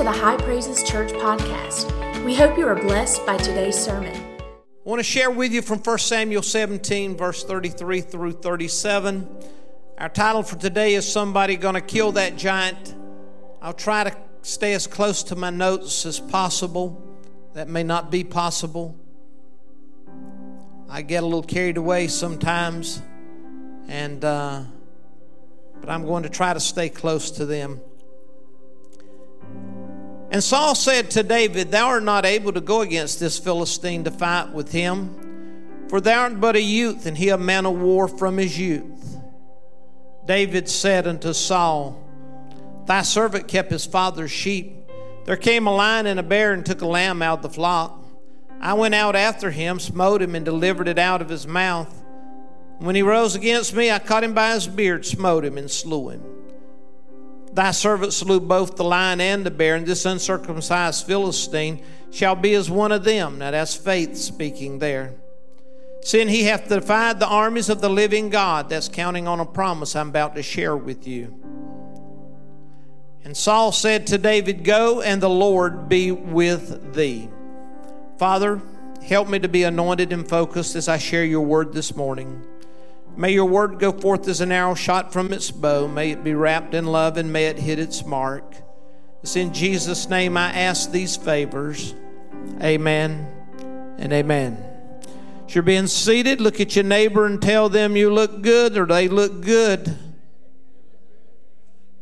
to the High Praises Church podcast. We hope you are blessed by today's sermon. I want to share with you from 1 Samuel 17, verse 33 through 37. Our title for today is Somebody Gonna Kill That Giant. I'll try to stay as close to my notes as possible. That may not be possible. I get a little carried away sometimes, and uh, but I'm going to try to stay close to them. And Saul said to David, Thou art not able to go against this Philistine to fight with him, for thou art but a youth, and he a man of war from his youth. David said unto Saul, Thy servant kept his father's sheep. There came a lion and a bear and took a lamb out of the flock. I went out after him, smote him, and delivered it out of his mouth. When he rose against me, I caught him by his beard, smote him, and slew him. Thy servant slew both the lion and the bear, and this uncircumcised Philistine shall be as one of them. Now that's faith speaking there. Seeing he hath defied the armies of the living God, that's counting on a promise I'm about to share with you. And Saul said to David, Go, and the Lord be with thee. Father, help me to be anointed and focused as I share your word this morning. May your word go forth as an arrow shot from its bow. May it be wrapped in love and may it hit its mark. It's in Jesus' name I ask these favors. Amen and amen. As you're being seated, look at your neighbor and tell them you look good or they look good.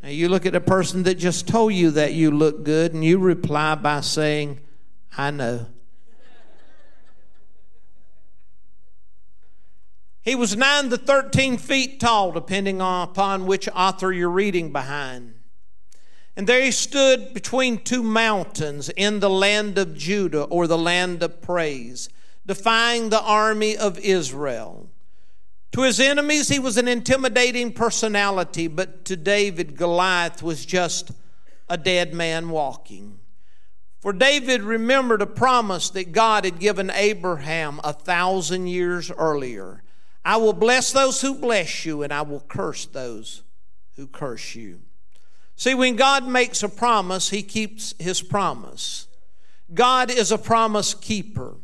Now you look at the person that just told you that you look good and you reply by saying, I know. He was 9 to 13 feet tall, depending upon which author you're reading behind. And there he stood between two mountains in the land of Judah, or the land of praise, defying the army of Israel. To his enemies, he was an intimidating personality, but to David, Goliath was just a dead man walking. For David remembered a promise that God had given Abraham a thousand years earlier I will bless those who bless you, and I will curse those who curse you. See, when God makes a promise, He keeps His promise. God is a promise keeper.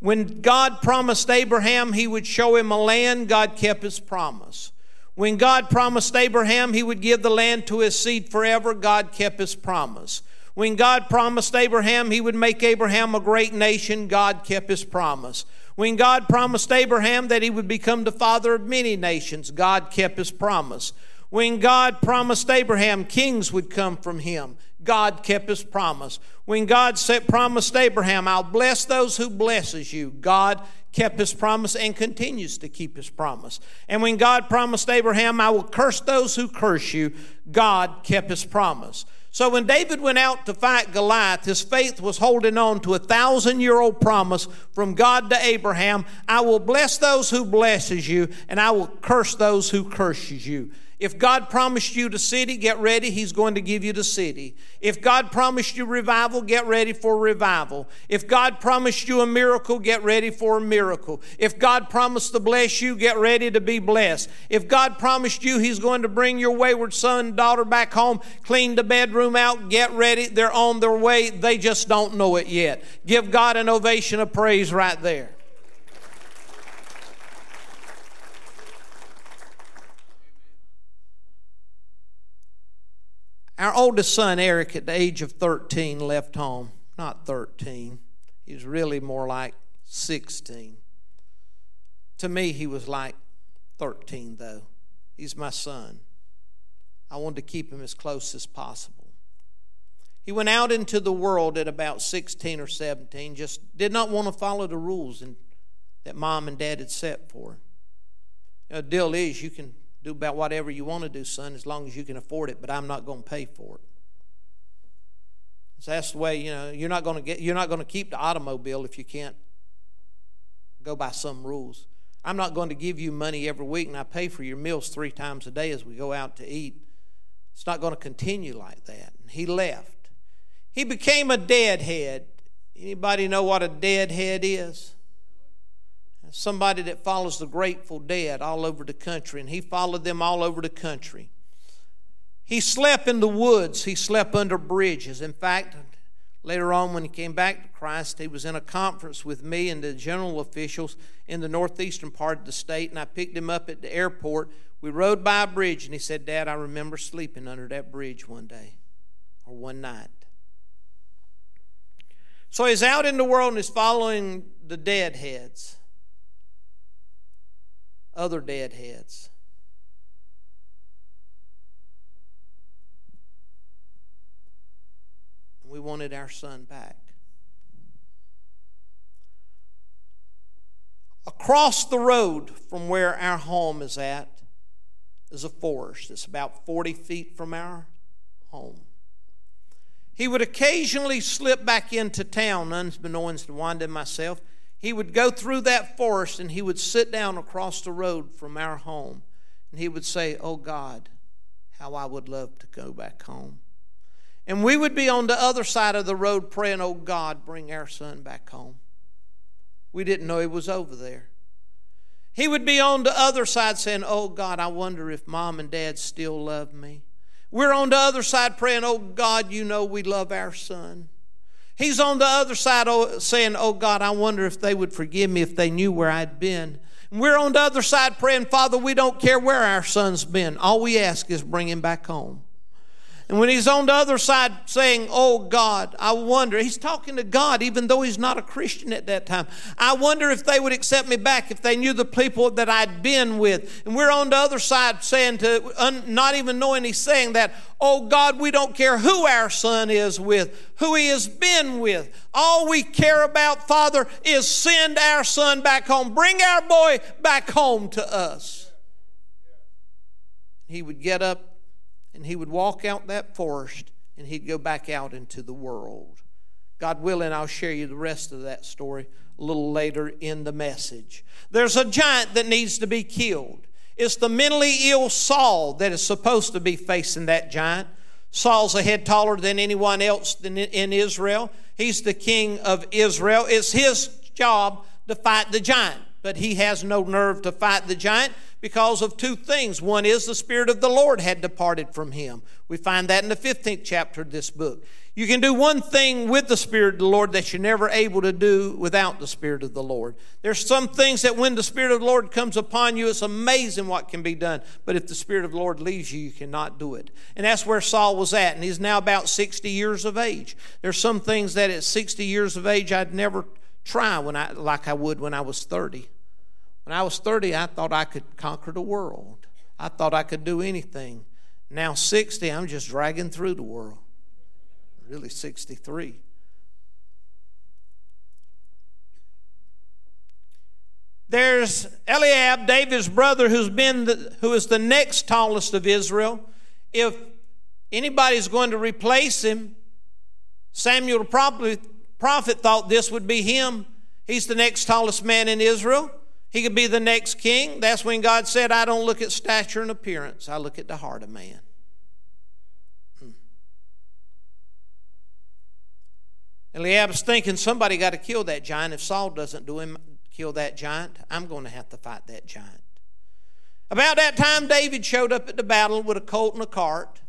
When God promised Abraham He would show him a land, God kept His promise. When God promised Abraham He would give the land to his seed forever, God kept His promise. When God promised Abraham He would make Abraham a great nation, God kept His promise. When God promised Abraham that he would become the father of many nations, God kept his promise. When God promised Abraham kings would come from him, God kept his promise. When God said, promised Abraham, I'll bless those who blesses you, God kept his promise and continues to keep his promise. And when God promised Abraham, I will curse those who curse you, God kept his promise. So when David went out to fight Goliath, his faith was holding on to a thousand year old promise from God to Abraham I will bless those who blesses you, and I will curse those who curses you. If God promised you the city, get ready, He's going to give you the city. If God promised you revival, get ready for revival. If God promised you a miracle, get ready for a miracle. If God promised to bless you, get ready to be blessed. If God promised you He's going to bring your wayward son, daughter back home, clean the bedroom out, get ready. They're on their way. They just don't know it yet. Give God an ovation of praise right there. Our oldest son, Eric, at the age of 13, left home. Not 13, he was really more like 16. To me, he was like 13, though. He's my son. I wanted to keep him as close as possible. He went out into the world at about 16 or 17, just did not want to follow the rules and, that mom and dad had set for him. The deal is, you can do about whatever you want to do, son, as long as you can afford it, but I'm not going to pay for it. So that's the way, you know, you're not going to get you're not going to keep the automobile if you can't go by some rules. I'm not going to give you money every week and I pay for your meals three times a day as we go out to eat. It's not going to continue like that. And he left. He became a deadhead. Anybody know what a deadhead is? Somebody that follows the Grateful Dead all over the country, and he followed them all over the country. He slept in the woods, he slept under bridges. In fact, later on, when he came back to Christ, he was in a conference with me and the general officials in the northeastern part of the state, and I picked him up at the airport. We rode by a bridge, and he said, Dad, I remember sleeping under that bridge one day or one night. So he's out in the world and he's following the deadheads, other deadheads. We wanted our son back. Across the road from where our home is at is a forest. It's about 40 feet from our home. He would occasionally slip back into town, unbeknownst to Wanda and myself. He would go through that forest and he would sit down across the road from our home and he would say, Oh God, how I would love to go back home. And we would be on the other side of the road praying, Oh God, bring our son back home. We didn't know he was over there. He would be on the other side saying, Oh God, I wonder if mom and dad still love me. We're on the other side praying, Oh God, you know we love our son. He's on the other side saying, Oh God, I wonder if they would forgive me if they knew where I'd been. And we're on the other side praying, Father, we don't care where our son's been. All we ask is bring him back home. And when he's on the other side saying, Oh God, I wonder, he's talking to God even though he's not a Christian at that time. I wonder if they would accept me back if they knew the people that I'd been with. And we're on the other side saying to, un, not even knowing he's saying that, Oh God, we don't care who our son is with, who he has been with. All we care about, Father, is send our son back home. Bring our boy back home to us. He would get up and he would walk out that forest and he'd go back out into the world. God willing, I'll share you the rest of that story a little later in the message. There's a giant that needs to be killed. It's the mentally ill Saul that is supposed to be facing that giant. Saul's a head taller than anyone else in Israel. He's the king of Israel. It's his job to fight the giant, but he has no nerve to fight the giant because of two things. One is the Spirit of the Lord had departed from him. We find that in the 15th chapter of this book. You can do one thing with the Spirit of the Lord that you're never able to do without the Spirit of the Lord. There's some things that when the Spirit of the Lord comes upon you, it's amazing what can be done. But if the Spirit of the Lord leaves you, you cannot do it. And that's where Saul was at. And he's now about 60 years of age. There's some things that at 60 years of age I'd never try when I, like I would when I was 30. When I was 30, I thought I could conquer the world. I thought I could do anything. Now, 60, I'm just dragging through the world. Really, 63. There's Eliab, David's brother, who's been the, who is the next tallest of Israel. If anybody's going to replace him, Samuel prophet, prophet thought this would be him. He's the next tallest man in Israel. He could be the next king. That's when God said, I don't look at stature and appearance, I look at the heart of man. Hmm. Eliab's thinking somebody got to kill that giant. If Saul doesn't do him, kill that giant, I'm going to have to fight that giant. About that time, David showed up at the battle with a colt and a cart.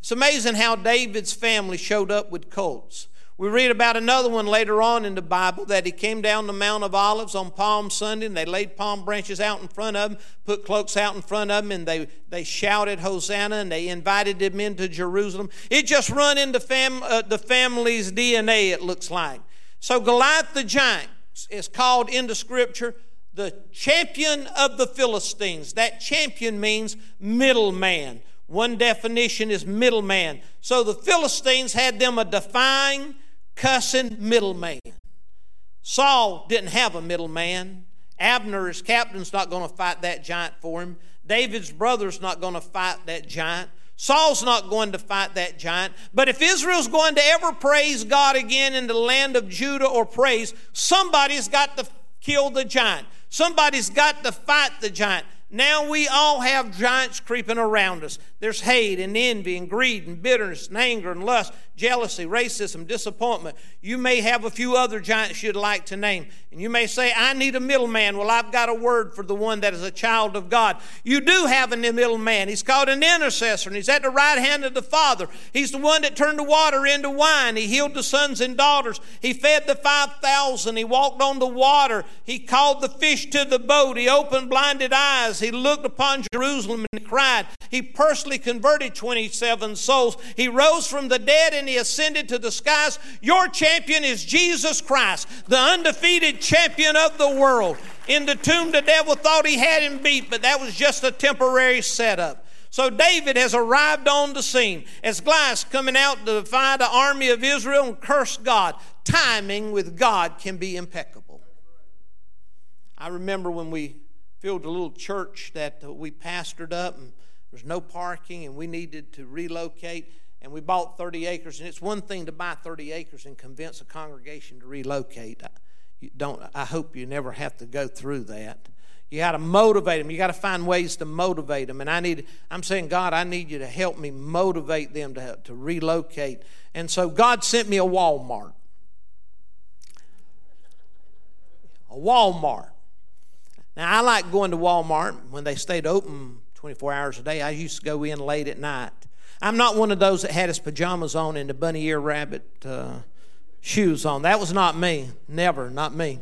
It's amazing how David's family showed up with colts. We read about another one later on in the Bible that he came down the Mount of Olives on Palm Sunday and they laid palm branches out in front of him, put cloaks out in front of him, and they, they shouted Hosanna and they invited him into Jerusalem. It just run into fam, uh, the family's DNA, it looks like. So Goliath the giant is called into Scripture the champion of the Philistines. That champion means middleman. One definition is middleman. So the Philistines had them a defying cussing middleman. Saul didn't have a middleman. Abner, his captain's not going to fight that giant for him. David's brother's not going to fight that giant. Saul's not going to fight that giant. But if Israel's going to ever praise God again in the land of Judah or praise, somebody's got to kill the giant. Somebody's got to fight the giant. Now we all have giants creeping around us. There's hate and envy and greed and bitterness and anger and lust, jealousy, racism, disappointment. You may have a few other giants you'd like to name. And you may say, I need a middleman. Well, I've got a word for the one that is a child of God. You do have a middleman. He's called an intercessor, and he's at the right hand of the Father. He's the one that turned the water into wine. He healed the sons and daughters. He fed the 5,000. He walked on the water. He called the fish to the boat. He opened blinded eyes. He looked upon Jerusalem and cried. He personally converted 27 souls. He rose from the dead and he ascended to the skies. Your champion is Jesus Christ, the undefeated champion of the world. In the tomb, the devil thought he had him beat, but that was just a temporary setup. So David has arrived on the scene as Goliath coming out to fight the army of Israel and curse God. Timing with God can be impeccable. I remember when we filled a little church that we pastored up and there was no parking and we needed to relocate and we bought 30 acres and it's one thing to buy 30 acres and convince a congregation to relocate. You don't i hope you never have to go through that. You got to motivate them you got to find ways to motivate them and i need i'm saying god i need you to help me motivate them to, to relocate. And so god sent me a walmart. A walmart. Now i like going to walmart. When they stayed open 24 hours a day i used to go in late at night i'm not one of those that had his pajamas on and the bunny ear rabbit uh, shoes on. That was not me. Never, not me.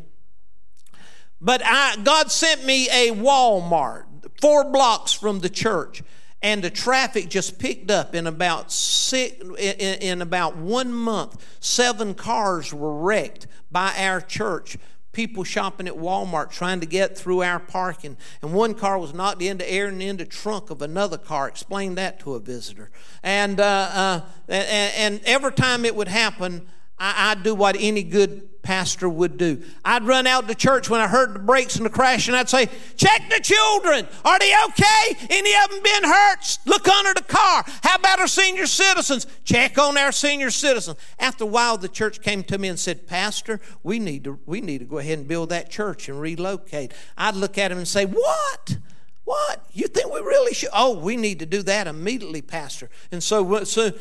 But I, God sent me a Walmart four blocks from the church, and the traffic just picked up in about six, in, in about one month. Seven cars were wrecked by our church people shopping at Walmart trying to get through our parking. And one car was knocked into air and into trunk of another car. Explain that to a visitor. And, uh, uh, and, and every time it would happen, I, would do what any good pastor would do. I'd run out to church when I heard the brakes and the crash, and I'd say, Check the children. Are they okay? Any of them been hurt? Look under the car. How about our senior citizens? Check on our senior citizens. After a while, the church came to me and said, Pastor, we need to, we need to go ahead and build that church and relocate. I'd look at him and say, What? What? You think we really should? Oh, we need to do that immediately, Pastor. And so, so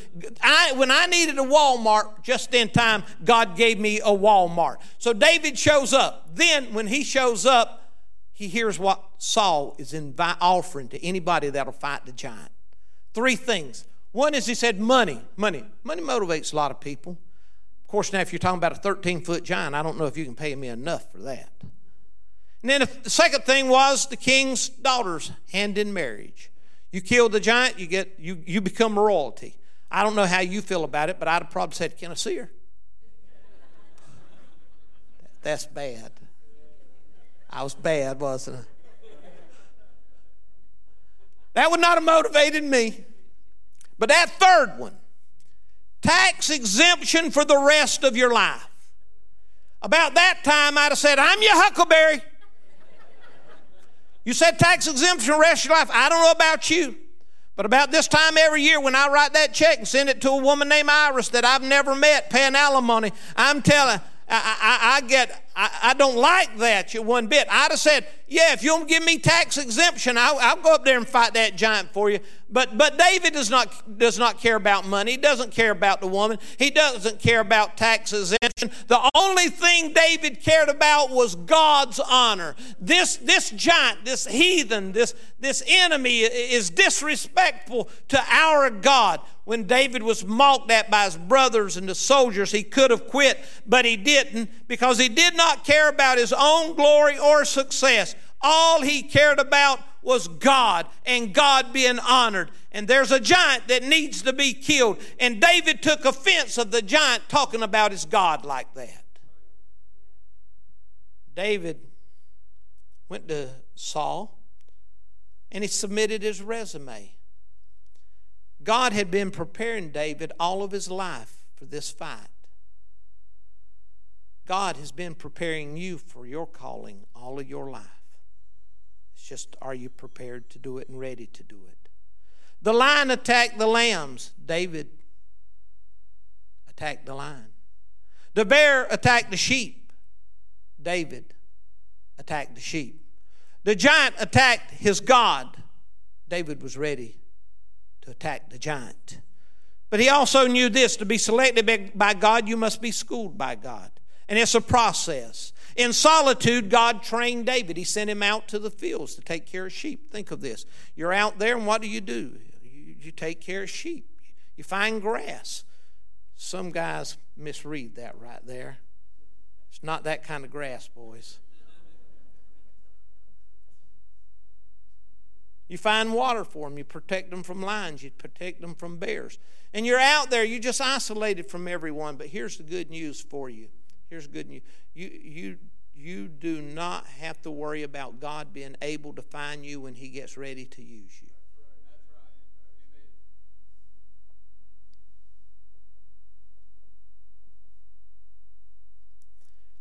I, when I needed a Walmart just in time, God gave me a Walmart. So David shows up. Then, when he shows up, he hears what Saul is offering to anybody that'll fight the giant. Three things. One is he said, money. Money. Money motivates a lot of people. Of course, now, if you're talking about a 13 foot giant, I don't know if you can pay me enough for that. And then the second thing was the king's daughter's hand in marriage. You kill the giant, you get you you become royalty. I don't know how you feel about it, but I'd have probably said, "Can I see her?" That's bad. I was bad, wasn't I? That would not have motivated me. But that third one, tax exemption for the rest of your life. About that time, I'd have said, I'm your huckleberry. You said tax exemption rest of your life. I don't know about you. But about this time every year, when I write that check and send it to a woman named Iris that I've never met paying alimony, I'm telling, I, I, I get, I, I, don't like that you one bit. I'd have said, yeah, if you'll give me tax exemption, I'll, I'll, go up there and fight that giant for you. But, but David does not, does not care about money. He doesn't care about the woman. He doesn't care about tax exemption. The only thing David cared about was God's honor. This, this giant, this heathen, this, this enemy is disrespectful to our God. When David was mocked at by his brothers and the soldiers, he could have quit, but he didn't because he did not care about his own glory or success. All he cared about was God and God being honored. And there's a giant that needs to be killed. And David took offense of the giant talking about his God like that. David went to Saul and he submitted his resume. God had been preparing David all of his life for this fight. God has been preparing you for your calling all of your life. It's just, are you prepared to do it and ready to do it? The lion attacked the lambs. David attacked the lion. The bear attacked the sheep. David attacked the sheep. The giant attacked his God. David was ready to attack the giant. But he also knew this to be selected by God, you must be schooled by God. And it's a process. In solitude, God trained David. He sent him out to the fields to take care of sheep. Think of this. You're out there, and what do you do? You, you take care of sheep, you find grass. Some guys misread that right there. It's not that kind of grass, boys. You find water for them. You protect them from lions. You protect them from bears. And you're out there. You're just isolated from everyone. But here's the good news for you. Here's good news. You, you, you do not have to worry about God being able to find you when He gets ready to use you.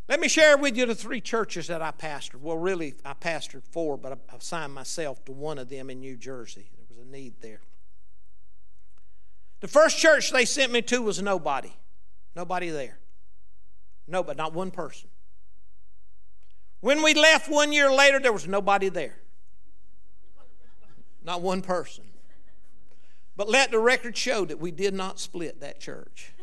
Let me share with you the three churches that I pastored. Well, really, I pastored four, but I assigned myself to one of them in New Jersey. There was a need there. The first church they sent me to was nobody. Nobody there. Nobody, not one person. When we left one year later, there was nobody there. Not one person. But let the record show that we did not split that church.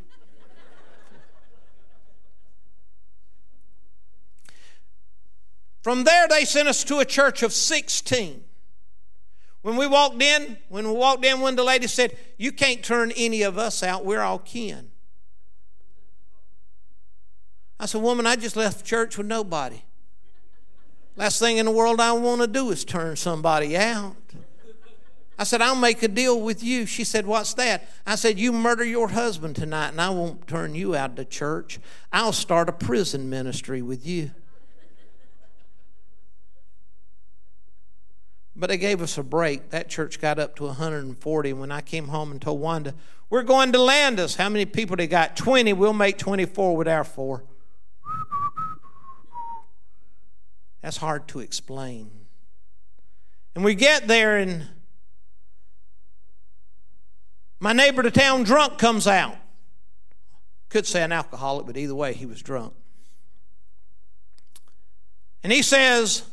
From there, they sent us to a church of 16. When we walked in, when we walked in, one of the ladies said, You can't turn any of us out. We're all kin. I said, Woman, I just left church with nobody. Last thing in the world I want to do is turn somebody out. I said, I'll make a deal with you. She said, What's that? I said, You murder your husband tonight, and I won't turn you out of church. I'll start a prison ministry with you. But they gave us a break. That church got up to 140. When I came home and told Wanda, we're going to Landis. How many people they got? 20. We'll make 24 with our four. That's hard to explain. And we get there, and my neighbor to town drunk comes out. Could say an alcoholic, but either way, he was drunk. And he says,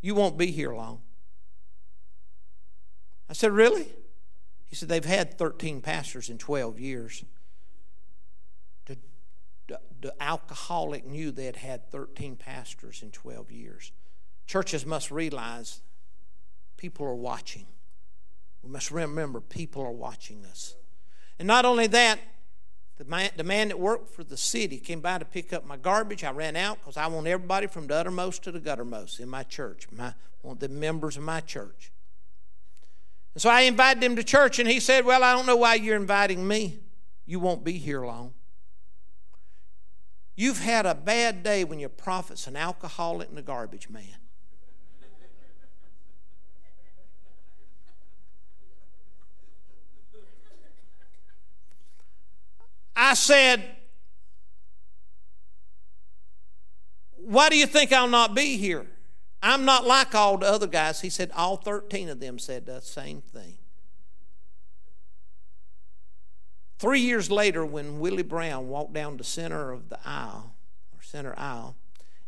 You won't be here long. I said, Really? He said, They've had 13 pastors in 12 years. The, alcoholic knew they had had 13 pastors in 12 years. Churches must realize people are watching. We must remember people are watching us. And not only that, the man, the man that worked for the city came by to pick up my garbage. I ran out because I want everybody from the uttermost to the guttermost in my church. My, I want the members of my church. And so I invited him to church, and he said, Well, I don't know why you're inviting me. You won't be here long. You've had a bad day when your prophet's an alcoholic and a garbage man. I said, Why do you think I'll not be here? I'm not like all the other guys. He said all 13 of them said the same thing. Three years later, when Willie Brown walked down the center of the aisle, or center aisle,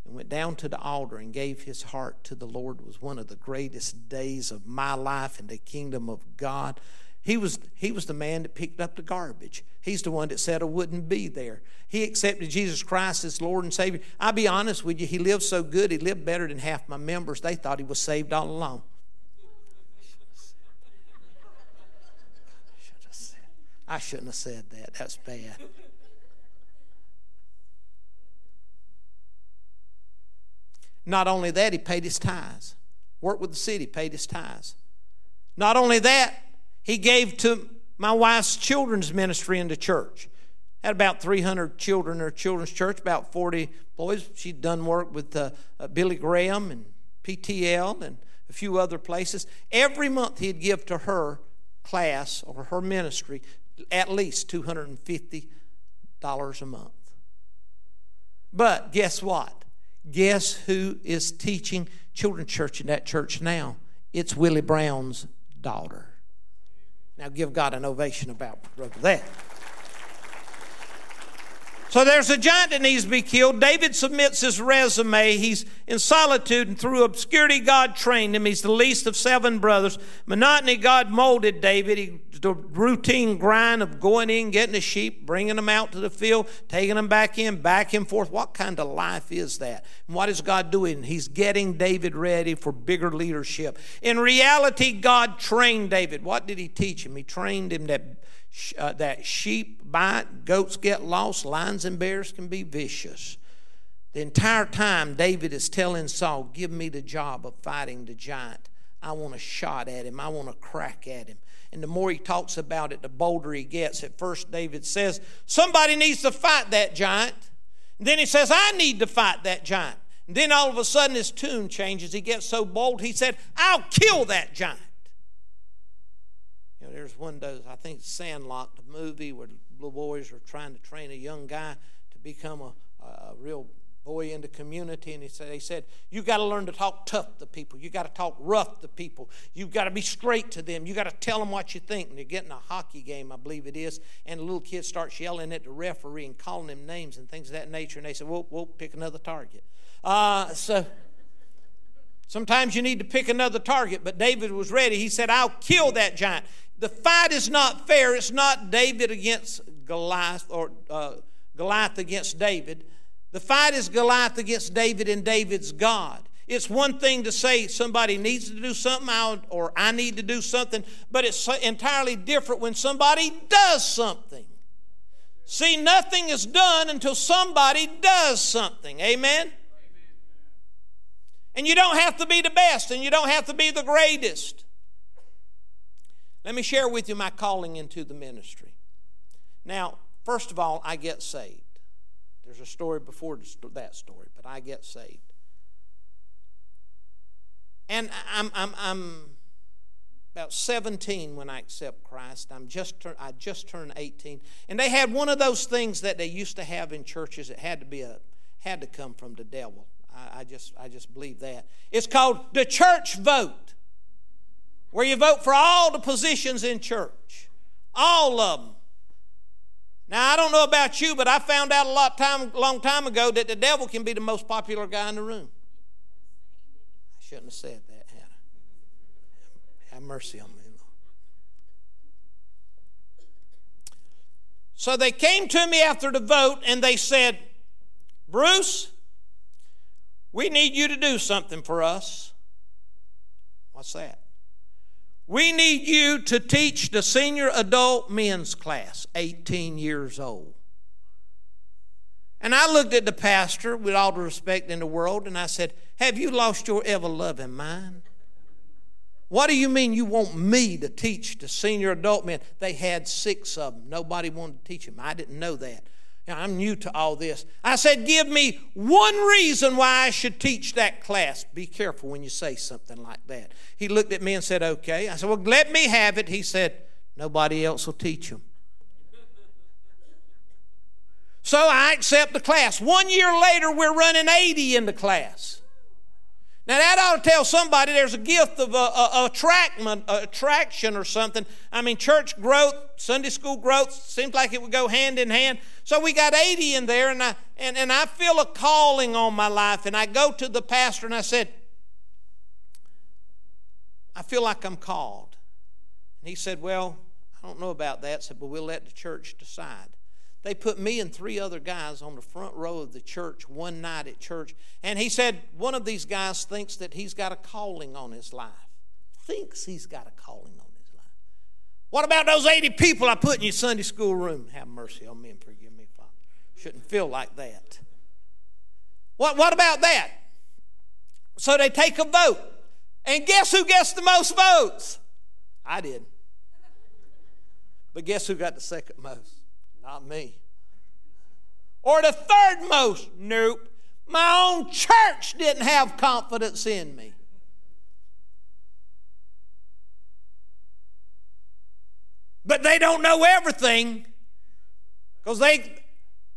and went down to the altar and gave his heart to the Lord was one of the greatest days of my life in the kingdom of God. He was, he was the man that picked up the garbage. He's the one that said I wouldn't be there. He accepted Jesus Christ as Lord and Savior. I'll be honest with you, he lived so good, he lived better than half my members. They thought he was saved all along. I shouldn't have said that. That's bad. Not only that, he paid his tithes. Worked with the city, paid his tithes. Not only that, he gave to my wife's children's ministry in the church. Had about 300 children in her children's church, about 40 boys. She'd done work with uh, uh, Billy Graham and PTL and a few other places. Every month he'd give to her class or her ministry at least $250 a month. But guess what? Guess who is teaching children's church in that church now? It's Willie Brown's daughter. Now give God an ovation about that. So there's a giant that needs to be killed. David submits his resume. He's in solitude, and through obscurity, God trained him. He's the least of seven brothers. Monotony, God molded David. He, the routine grind of going in, getting the sheep, bringing them out to the field, taking them back in, back and forth. What kind of life is that? And what is God doing? He's getting David ready for bigger leadership. In reality, God trained David. What did he teach him? He trained him that uh, that sheep bite, goats get lost, lions and bears can be vicious. The entire time, David is telling Saul, Give me the job of fighting the giant. I want a shot at him, I want a crack at him. And the more he talks about it, the bolder he gets. At first, David says, Somebody needs to fight that giant. And then he says, I need to fight that giant. And then all of a sudden, his tune changes. He gets so bold, he said, I'll kill that giant. There's one of those, I think Sandlot, the movie where little boys are trying to train a young guy to become a, a real boy in the community and he said he said you got to learn to talk tough to people. You got to talk rough to people. You got to be straight to them. You got to tell them what you think. And they're getting a hockey game i believe it is and the little kid starts yelling at the referee and calling him names and things of that nature and they said well we'll pick another target. Uh, so Sometimes you need to pick another target, but David was ready. He said, I'll kill that giant. The fight is not fair. It's not David against Goliath or uh, Goliath against David. The fight is Goliath against David and David's God. It's one thing to say somebody needs to do something or I need to do something, but it's entirely different when somebody does something. See, nothing is done until somebody does something. Amen? And you don't have to be the best and you don't have to be the greatest. Let me share with you my calling into the ministry. Now, first of all, I get saved. There's a story before that story, but I get saved. And I'm, I'm, I'm about 17 when I accept Christ. I'm just I just turned 18. And they had one of those things that they used to have in churches that had to be a had to come from the devil. I, I just, I just believe that. It's called the church vote, where you vote for all the positions in church, all of them. Now I don't know about you, but I found out a lot time, long time ago that the devil can be the most popular guy in the room. I shouldn't have said that, Hannah. Have mercy on me, Lord. So they came to me after the vote and they said, Bruce, we need you to do something for us. What's that? We need you to teach the senior adult men's class, 18 years old. And I looked at the pastor with all the respect in the world and I said, Have you lost your ever loving mind? What do you mean you want me to teach the senior adult men? They had six of them. Nobody wanted to teach them. I didn't know that. I'm new to all this. I said, Give me one reason why I should teach that class. Be careful when you say something like that. He looked at me and said, Okay. I said, Well, let me have it. He said, Nobody else will teach them. So I accept the class. One year later, we're running 80 in the class. Now that ought to tell somebody there's a gift of a, a, a attraction or something. I mean, church growth, Sunday school growth seems like it would go hand in hand. So we got 80 in there, and I and, and I feel a calling on my life. And I go to the pastor and I said, I feel like I'm called. And he said, Well, I don't know about that. I said, but we'll let the church decide. They put me and three other guys on the front row of the church one night at church. And he said, one of these guys thinks that he's got a calling on his life. Thinks he's got a calling on his life. What about those 80 people I put in your Sunday school room? Have mercy on me and forgive me, Father. Shouldn't feel like that. What, what about that? So they take a vote. And guess who gets the most votes? I did. But guess who got the second most? Not me. Or the third most? Nope. My own church didn't have confidence in me. But they don't know everything because they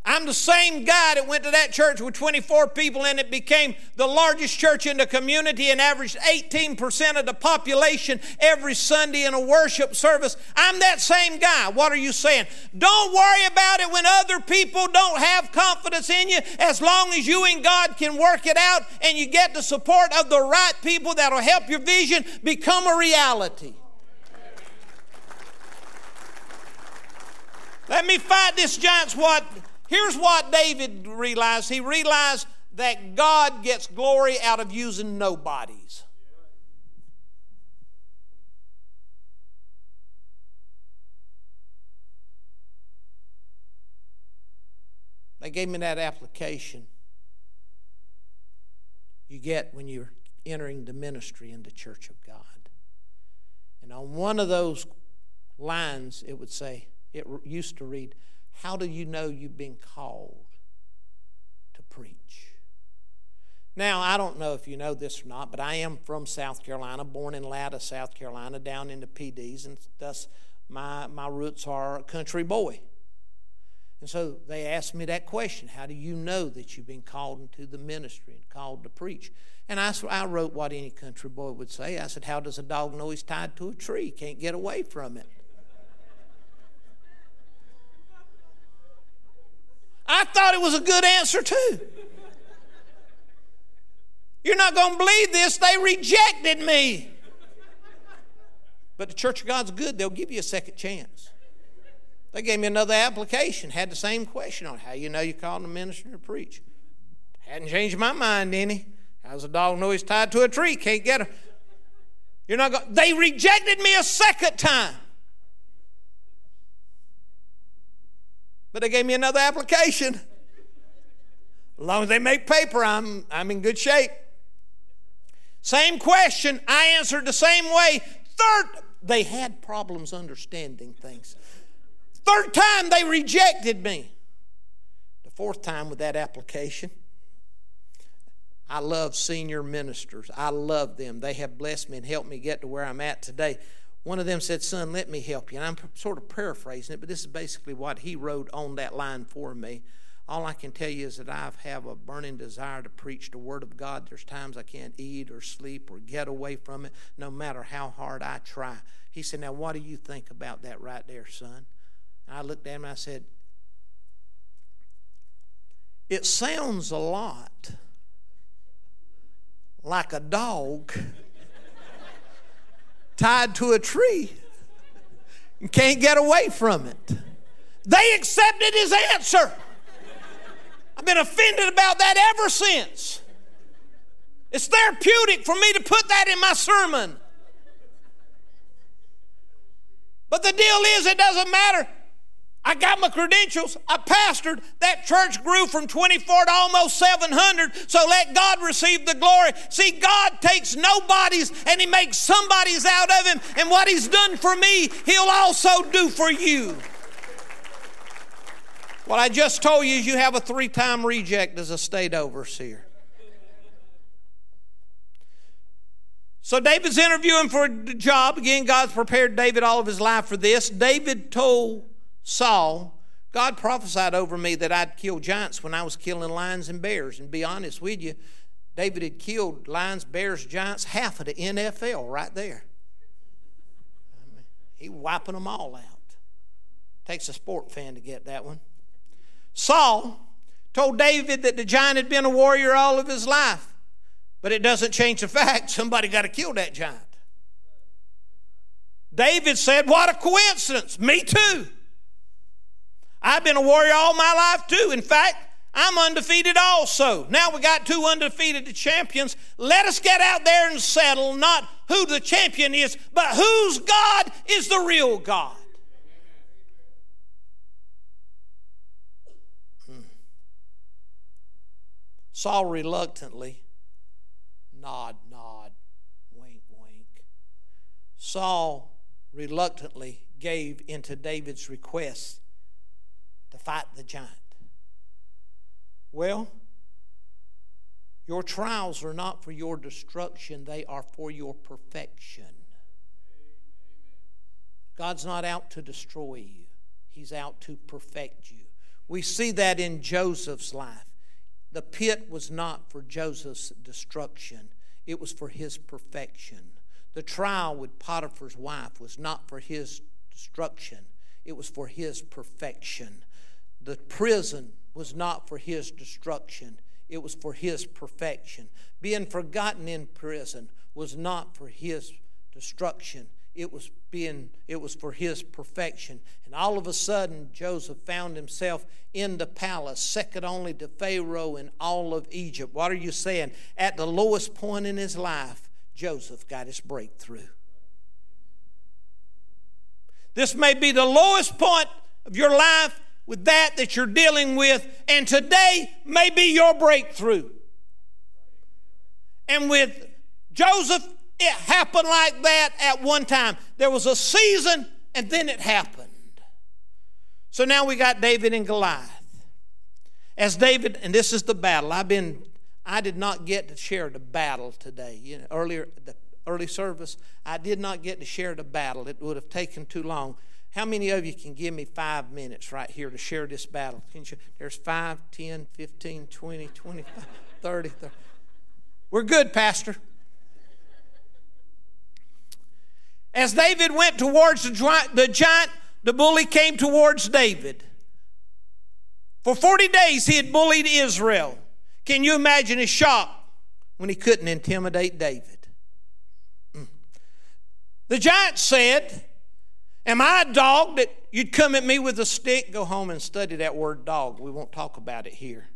I'm the same guy that went to that church with 24 people and it became the largest church in the community and averaged 18% of the population every Sunday in a worship service. I'm that same guy. What are you saying? Don't worry about it when other people don't have confidence in you as long as you and God can work it out and you get the support of the right people that'll help your vision become a reality. Let me fight this giant's what Here's what David realized he realized that God gets glory out of using nobodies. They gave me that application you get when you're entering the ministry in the church of God. And on one of those lines, it would say, it used to read, how do you know you've been called to preach? Now, I don't know if you know this or not, but I am from South Carolina, born in Latta, South Carolina, down in the PDs, and thus my, my roots are a country boy. And so they asked me that question How do you know that you've been called into the ministry and called to preach? And I, I wrote what any country boy would say. I said, How does a dog know he's tied to a tree? Can't get away from it. I thought it was a good answer too. You're not going to believe this. They rejected me. But the Church of God's good. They'll give you a second chance. They gave me another application, had the same question on how you know you're called a minister to preach. Hadn't changed my mind any. How's a dog know he's tied to a tree? Can't get her. You're not going. They rejected me a second time. But they gave me another application. As long as they make paper, I'm, I'm in good shape. Same question, I answered the same way. Third, they had problems understanding things. Third time, they rejected me. The fourth time with that application, I love senior ministers. I love them. They have blessed me and helped me get to where I'm at today. One of them said, Son, let me help you. And I'm sort of paraphrasing it, but this is basically what he wrote on that line for me. All I can tell you is that I have a burning desire to preach the Word of God. There's times I can't eat or sleep or get away from it, no matter how hard I try. He said, Now, what do you think about that right there, son? And I looked at him and I said, It sounds a lot like a dog tied to a tree and can't get away from it. They accepted his answer. I've been offended about that ever since. It's therapeutic for me to put that in my sermon. But the deal is, it doesn't matter I got my credentials. I pastored. That church grew from 24 to almost 700. So let God receive the glory. See, God takes nobodies and He makes somebody's out of Him. And what He's done for me, He'll also do for you. What I just told you is you have a three time reject as a state overseer. So David's interviewing for a job. Again, God's prepared David all of his life for this. David told Saul, God prophesied over me that I'd kill giants when I was killing lions and bears. And be honest with you, David had killed lions, bears, giants, half of the NFL right there. I mean, he wiping them all out. Takes a sport fan to get that one. Saul told David that the giant had been a warrior all of his life, but it doesn't change the fact somebody got to kill that giant. David said, What a coincidence! Me too. I've been a warrior all my life too. In fact, I'm undefeated also. Now we got two undefeated champions. Let us get out there and settle not who the champion is, but whose God is the real God. Hmm. Saul reluctantly nod, nod, wink, wink. Saul reluctantly gave into David's request fight the giant? Well, your trials are not for your destruction, they are for your perfection. God's not out to destroy you, He's out to perfect you. We see that in Joseph's life. The pit was not for Joseph's destruction, it was for his perfection. The trial with Potiphar's wife was not for his destruction, it was for his perfection. The prison was not for his destruction, it was for his perfection. Being forgotten in prison was not for his destruction, it was being it was for his perfection. And all of a sudden joseph found himself in the palace second only to pharaoh in all of egypt. What are you saying? At the lowest point in his life joseph got his breakthrough. This may be the lowest point of your life with that that you're dealing with and today may be your breakthrough and with joseph it happened like that at one time. There was a season and then it happened. So now we got David and Goliath. As David, and this is the battle. I've been, I did not get to share the battle today. You know, earlier, the early service, I did not get to share the battle. It would have taken too long. How many of you can give me five minutes right here to share this battle? You, there's 5, 10, 15, 20, 25, 30, 30. We're good, Pastor. As David went towards the giant, the bully came towards David. For 40 days, he had bullied Israel. Can you imagine his shock when he couldn't intimidate David? Mm. The giant said, Am I a dog that you'd come at me with a stick? Go home and study that word dog. We won't talk about it here.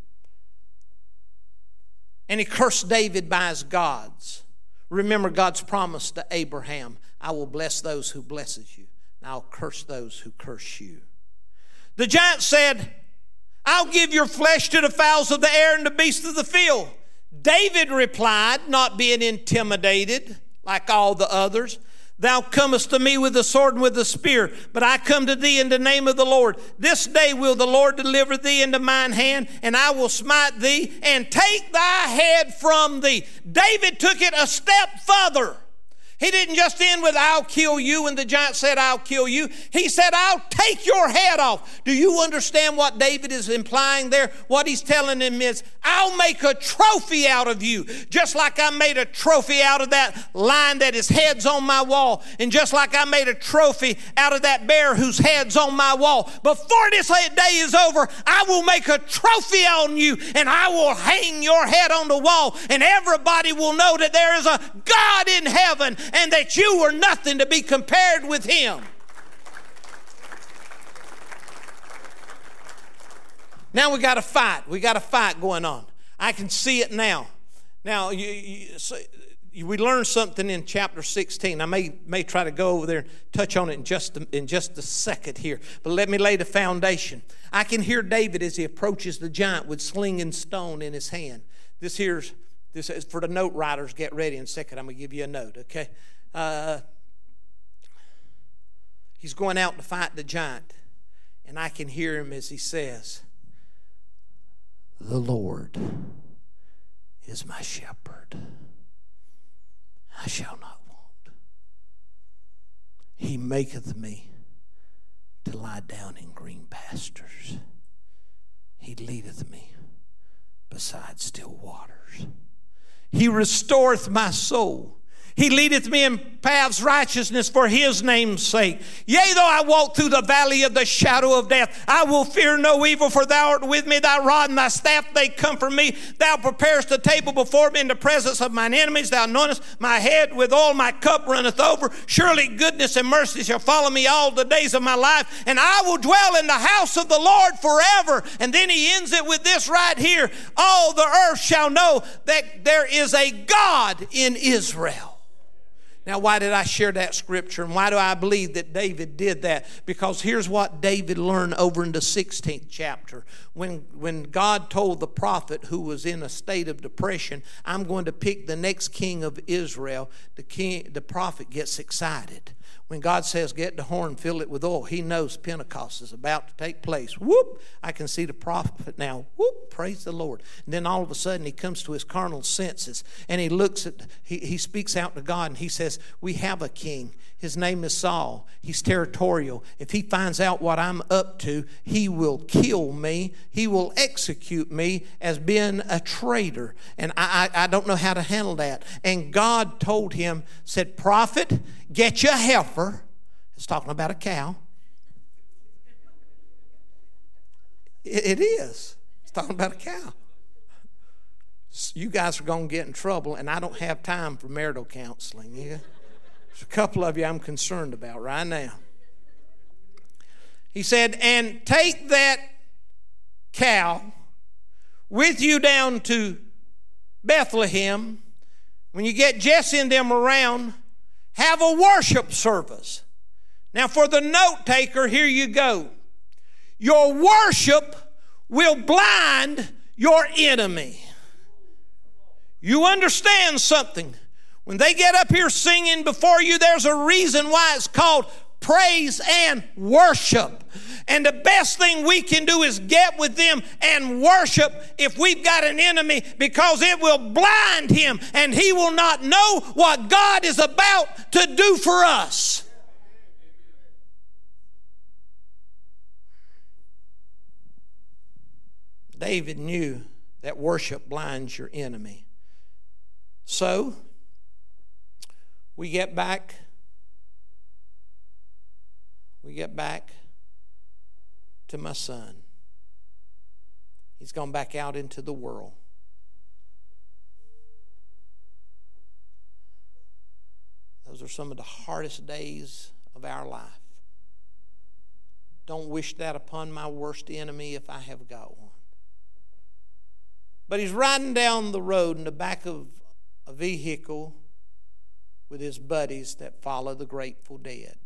And he cursed David by his gods. Remember God's promise to Abraham I will bless those who blesses you, and I'll curse those who curse you. The giant said, I'll give your flesh to the fowls of the air and the beasts of the field. David replied, not being intimidated like all the others, Thou comest to me with the sword and with the spear, but I come to thee in the name of the Lord. This day will the Lord deliver thee into mine hand, and I will smite thee and take thy head from thee. David took it a step further. He didn't just end with, I'll kill you, and the giant said, I'll kill you. He said, I'll take your head off. Do you understand what David is implying there? What he's telling him is, I'll make a trophy out of you, just like I made a trophy out of that lion that his head's on my wall, and just like I made a trophy out of that bear whose head's on my wall. Before this day is over, I will make a trophy on you, and I will hang your head on the wall, and everybody will know that there is a God in heaven and that you were nothing to be compared with him. Now we got a fight. We got a fight going on. I can see it now. Now, you, you, so we learned something in chapter 16. I may, may try to go over there and touch on it in just, a, in just a second here, but let me lay the foundation. I can hear David as he approaches the giant with sling and stone in his hand. This here's this is for the note writers. Get ready in a second. I'm going to give you a note, okay? Uh, he's going out to fight the giant. And I can hear him as he says, The Lord is my shepherd. I shall not want. He maketh me to lie down in green pastures. He leadeth me beside still waters. He restoreth my soul. He leadeth me in paths righteousness for his name's sake. Yea, though I walk through the valley of the shadow of death, I will fear no evil, for thou art with me, thy rod and thy staff, they comfort me. Thou preparest a table before me in the presence of mine enemies. Thou anointest my head with oil, my cup runneth over. Surely goodness and mercy shall follow me all the days of my life, and I will dwell in the house of the Lord forever. And then he ends it with this right here All the earth shall know that there is a God in Israel. Now, why did I share that scripture? And why do I believe that David did that? Because here's what David learned over in the 16th chapter. When, when God told the prophet who was in a state of depression, I'm going to pick the next king of Israel, the, king, the prophet gets excited When God says, get the horn, fill it with oil, he knows Pentecost is about to take place. Whoop! I can see the prophet now. Whoop! Praise the Lord. And then all of a sudden he comes to his carnal senses and he looks at, he, he speaks out to God and he says, We have a king. His name is Saul. He's territorial. If he finds out what I'm up to, he will kill me. He will execute me as being a traitor. And I, I, I don't know how to handle that. And God told him, said, Prophet, get your heifer. It's talking about a cow. it, it is. It's talking about a cow. You guys are going to get in trouble, and I don't have time for marital counseling. Yeah? There's a couple of you I'm concerned about right now. He said, and take that cow with you down to Bethlehem. When you get Jesse and them around, have a worship service. Now, for the note taker, here you go. Your worship will blind your enemy. You understand something. When they get up here singing before you, there's a reason why it's called praise and worship. And the best thing we can do is get with them and worship if we've got an enemy because it will blind him and he will not know what God is about to do for us. David knew that worship blinds your enemy. So, we get back we get back to my son. He's gone back out into the world. Those are some of the hardest days of our life. Don't wish that upon my worst enemy if i have got one. But he's riding down the road in the back of a vehicle with his buddies that follow the Grateful Dead.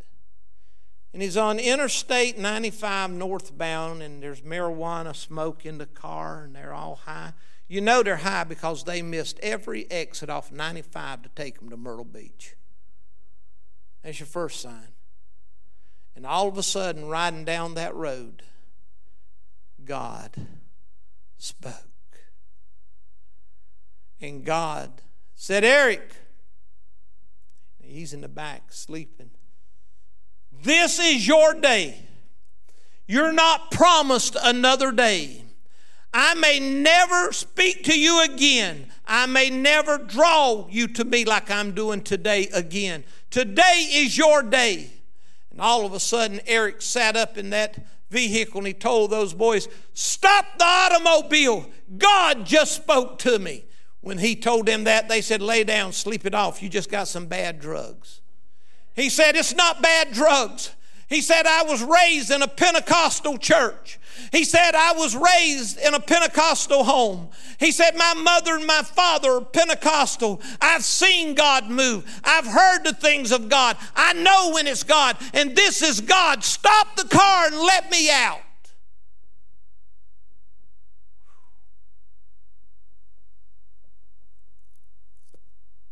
And he's on Interstate 95 northbound, and there's marijuana smoke in the car, and they're all high. You know they're high because they missed every exit off 95 to take them to Myrtle Beach. That's your first sign. And all of a sudden, riding down that road, God spoke. And God said, Eric, He's in the back sleeping. This is your day. You're not promised another day. I may never speak to you again. I may never draw you to me like I'm doing today again. Today is your day. And all of a sudden, Eric sat up in that vehicle and he told those boys, Stop the automobile. God just spoke to me. When he told them that, they said, Lay down, sleep it off. You just got some bad drugs. He said, It's not bad drugs. He said, I was raised in a Pentecostal church. He said, I was raised in a Pentecostal home. He said, My mother and my father are Pentecostal. I've seen God move. I've heard the things of God. I know when it's God, and this is God. Stop the car and let me out.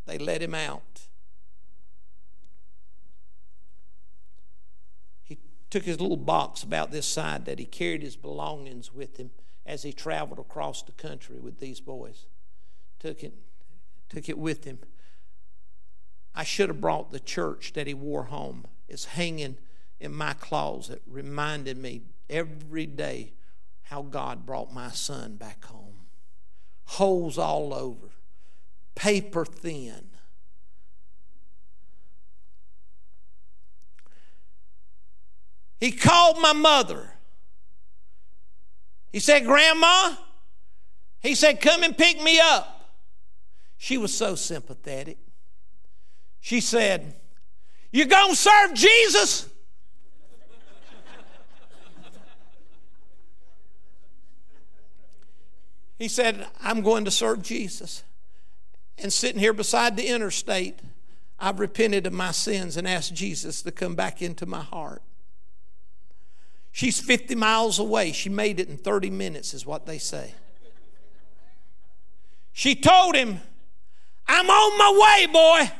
They let him out. He took his little box about this side that he carried his belongings with him as he traveled across the country with these boys. Took it, took it with him. I should have brought the church that he wore home. It's hanging in my closet, reminding me every day how God brought my son back home. Holes all over paper thin. He called my mother. He said, Grandma, he said, come and pick me up. She was so sympathetic. She said, You gonna serve Jesus? he said, I'm going to serve Jesus and sitting here beside the interstate, I've repented of my sins and asked Jesus to come back into my heart. She's 50 miles away. She made it in 30 minutes, is what they say. She told him, I'm on my way, boy.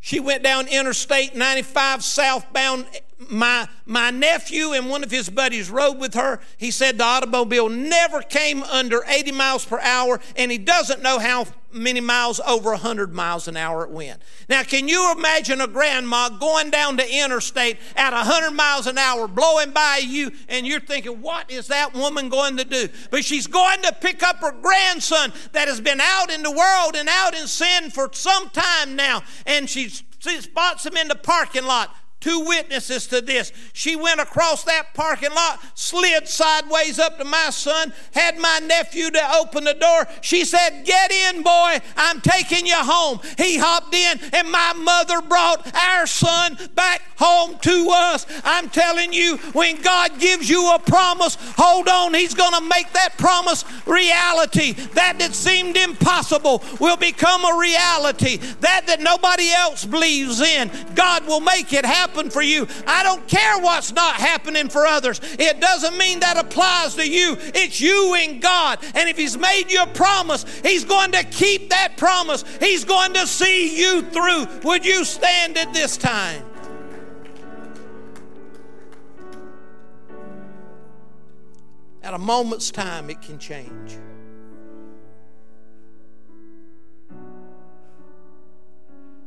She went down Interstate 95 southbound. My, my nephew and one of his buddies rode with her. He said the automobile never came under 80 miles per hour, and he doesn't know how many miles over 100 miles an hour it went. Now, can you imagine a grandma going down the interstate at 100 miles an hour, blowing by you, and you're thinking, what is that woman going to do? But she's going to pick up her grandson that has been out in the world and out in sin for some time now, and she spots him in the parking lot Two witnesses to this. She went across that parking lot, slid sideways up to my son, had my nephew to open the door. She said, Get in, boy, I'm taking you home. He hopped in, and my mother brought our son back home to us. I'm telling you, when God gives you a promise, hold on, He's going to make that promise reality. That that seemed impossible will become a reality. That that nobody else believes in, God will make it happen for you. I don't care what's not happening for others. It doesn't mean that applies to you. It's you and God. And if He's made you a promise, He's going to keep that promise. He's going to see you through. Would you stand at this time? At a moment's time, it can change.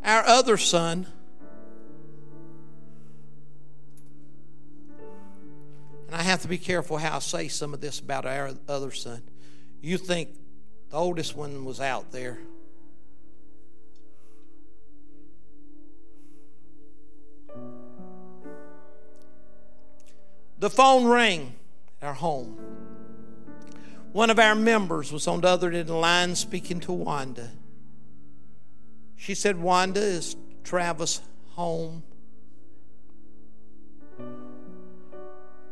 Our other son And I have to be careful how I say some of this about our other son. You think the oldest one was out there. The phone rang at our home. One of our members was on the other end of the line speaking to Wanda. She said, Wanda, is Travis home?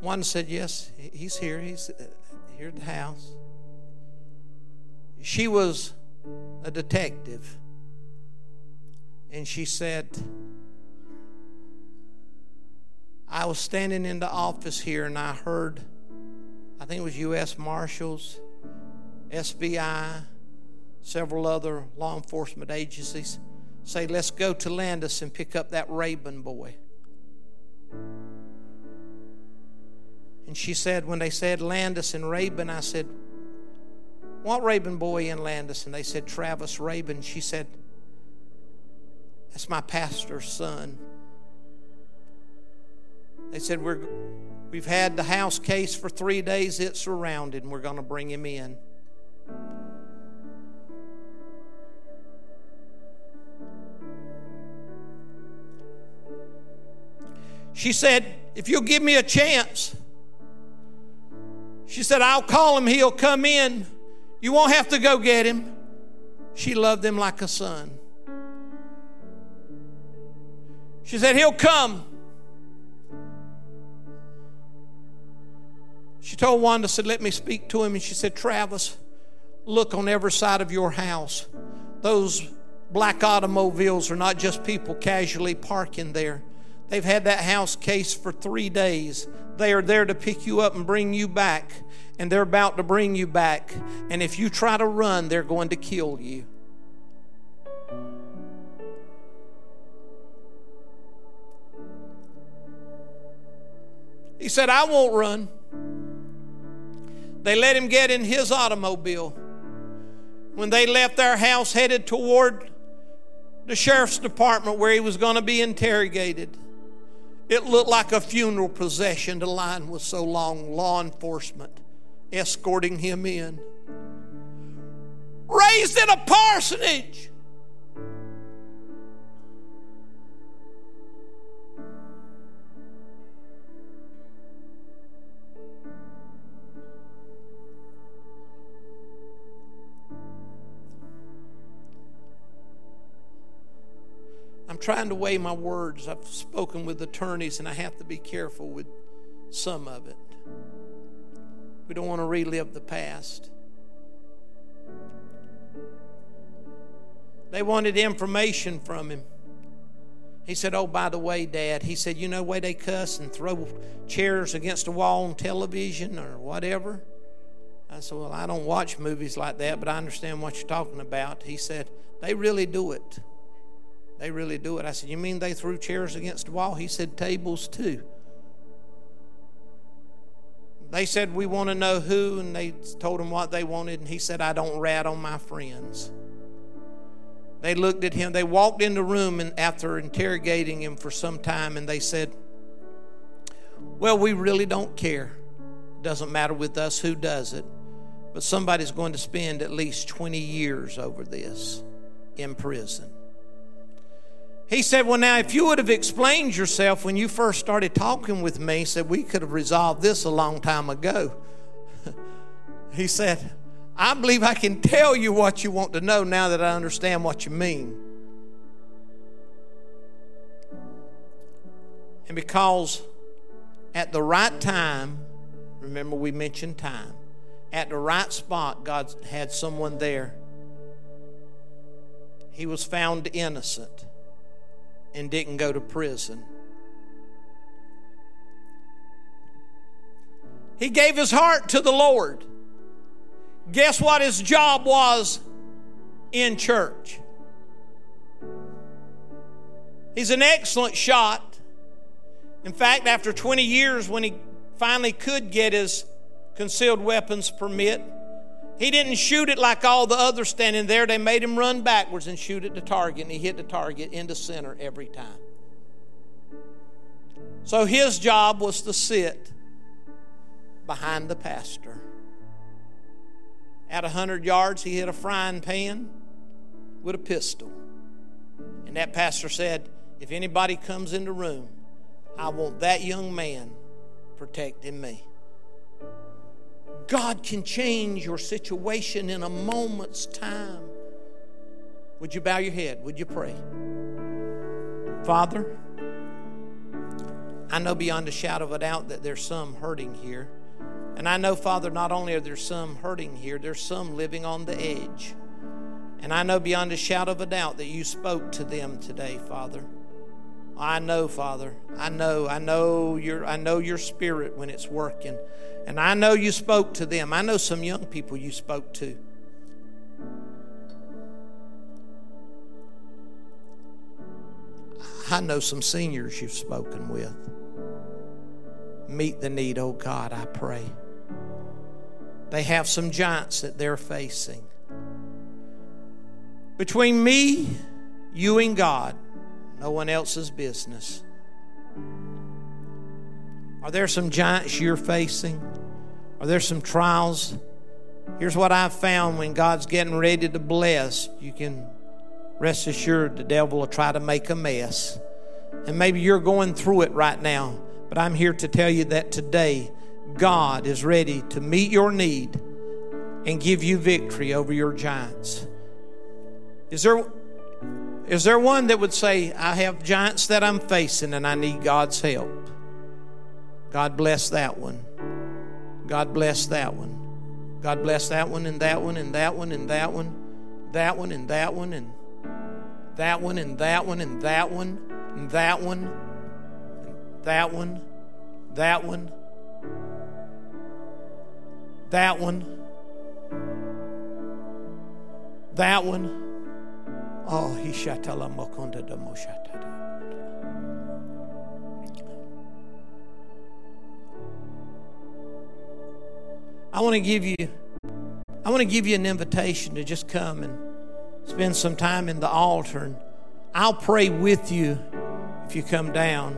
One said, Yes, he's here. He's uh, here at the house. She was a detective. And she said, I was standing in the office here and I heard, I think it was U.S. Marshals, FBI, several other law enforcement agencies say, let's go to Landis and pick up that Rabon boy. And she said, when they said Landis and Rabon, I said, What Rabon boy in Landis? And they said, Travis Rabon. She said, That's my pastor's son. They said, We're, We've had the house case for three days, it's surrounded, and we're going to bring him in. She said, If you'll give me a chance, she said, I'll call him, he'll come in. You won't have to go get him. She loved him like a son. She said, He'll come. She told Wanda, said, Let me speak to him. And she said, Travis, look on every side of your house. Those black automobiles are not just people casually parking there. They've had that house case for three days. They are there to pick you up and bring you back, and they're about to bring you back. And if you try to run, they're going to kill you. He said, I won't run. They let him get in his automobile. When they left their house headed toward the sheriff's department where he was going to be interrogated, it looked like a funeral procession. The line was so long, law enforcement escorting him in. Raised in a parsonage. I'm trying to weigh my words. I've spoken with attorneys, and I have to be careful with some of it. We don't want to relive the past. They wanted information from him. He said, Oh, by the way, Dad, he said, You know the way they cuss and throw chairs against the wall on television or whatever? I said, Well, I don't watch movies like that, but I understand what you're talking about. He said, They really do it. They really do it. I said, You mean they threw chairs against the wall? He said, Tables too. They said, We want to know who, and they told him what they wanted, and he said, I don't rat on my friends. They looked at him, they walked in the room and after interrogating him for some time, and they said, Well, we really don't care. It doesn't matter with us who does it, but somebody's going to spend at least 20 years over this in prison. He said, Well, now, if you would have explained yourself when you first started talking with me, said, We could have resolved this a long time ago. he said, I believe I can tell you what you want to know now that I understand what you mean. And because at the right time, remember we mentioned time, at the right spot, God had someone there. He was found innocent and didn't go to prison. He gave his heart to the Lord. Guess what his job was in church? He's an excellent shot. In fact, after 20 years, when he finally could get his concealed weapons permit, he didn't shoot it like all the others standing there. They made him run backwards and shoot at the target, and he hit the target in the center every time. So his job was to sit behind the pastor. At 100 yards, he hit a frying pan with a pistol. And that pastor said, If anybody comes in the room, I want that young man protecting me. God can change your situation in a moment's time. Would you bow your head? Would you pray? Father, I know beyond a shadow of a doubt that there's some hurting here. And I know, Father, not only are there some hurting here, there's some living on the edge. And I know beyond a shadow of a doubt that you spoke to them today, Father. I know, Father. I know. I know your I know your spirit when it's working. And I know you spoke to them. I know some young people you spoke to. I know some seniors you've spoken with. Meet the need, oh God, I pray. They have some giants that they're facing. Between me, you, and God, no one else's business. Are there some giants you're facing? Are there some trials? Here's what I've found when God's getting ready to bless, you can rest assured the devil will try to make a mess. And maybe you're going through it right now. But I'm here to tell you that today, God is ready to meet your need and give you victory over your giants. Is there, is there one that would say, I have giants that I'm facing and I need God's help? God bless that one. God bless that one. God bless that one and that one and that one and that one, that one and that one and that one and that one and that one and that one that one, that one, that one, that one. Oh, mokonda moshatada. I want to give you I want to give you an invitation to just come and spend some time in the altar and I'll pray with you if you come down.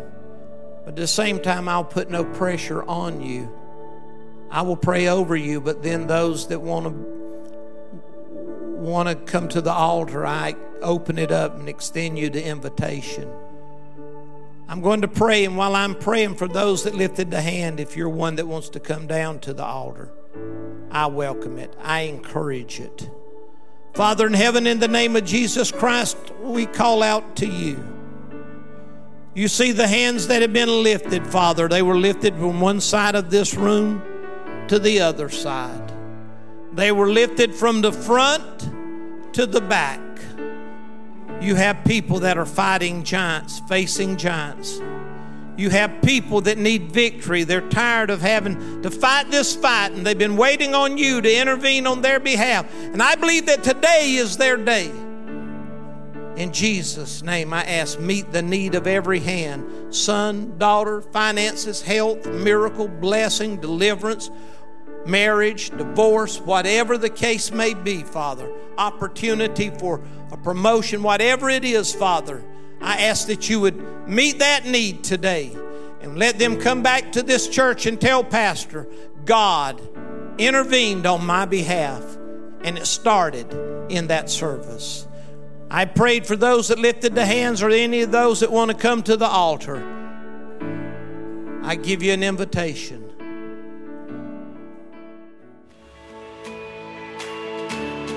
But at the same time, I'll put no pressure on you. I will pray over you, but then those that want to want to come to the altar, I open it up and extend you the invitation. I'm going to pray, and while I'm praying for those that lifted the hand, if you're one that wants to come down to the altar, I welcome it. I encourage it. Father in heaven, in the name of Jesus Christ, we call out to you. You see the hands that have been lifted, Father. They were lifted from one side of this room to the other side. They were lifted from the front to the back. You have people that are fighting giants, facing giants. You have people that need victory. They're tired of having to fight this fight, and they've been waiting on you to intervene on their behalf. And I believe that today is their day. In Jesus' name, I ask, meet the need of every hand son, daughter, finances, health, miracle, blessing, deliverance, marriage, divorce, whatever the case may be, Father. Opportunity for a promotion, whatever it is, Father. I ask that you would meet that need today and let them come back to this church and tell Pastor, God intervened on my behalf. And it started in that service. I prayed for those that lifted the hands or any of those that want to come to the altar. I give you an invitation.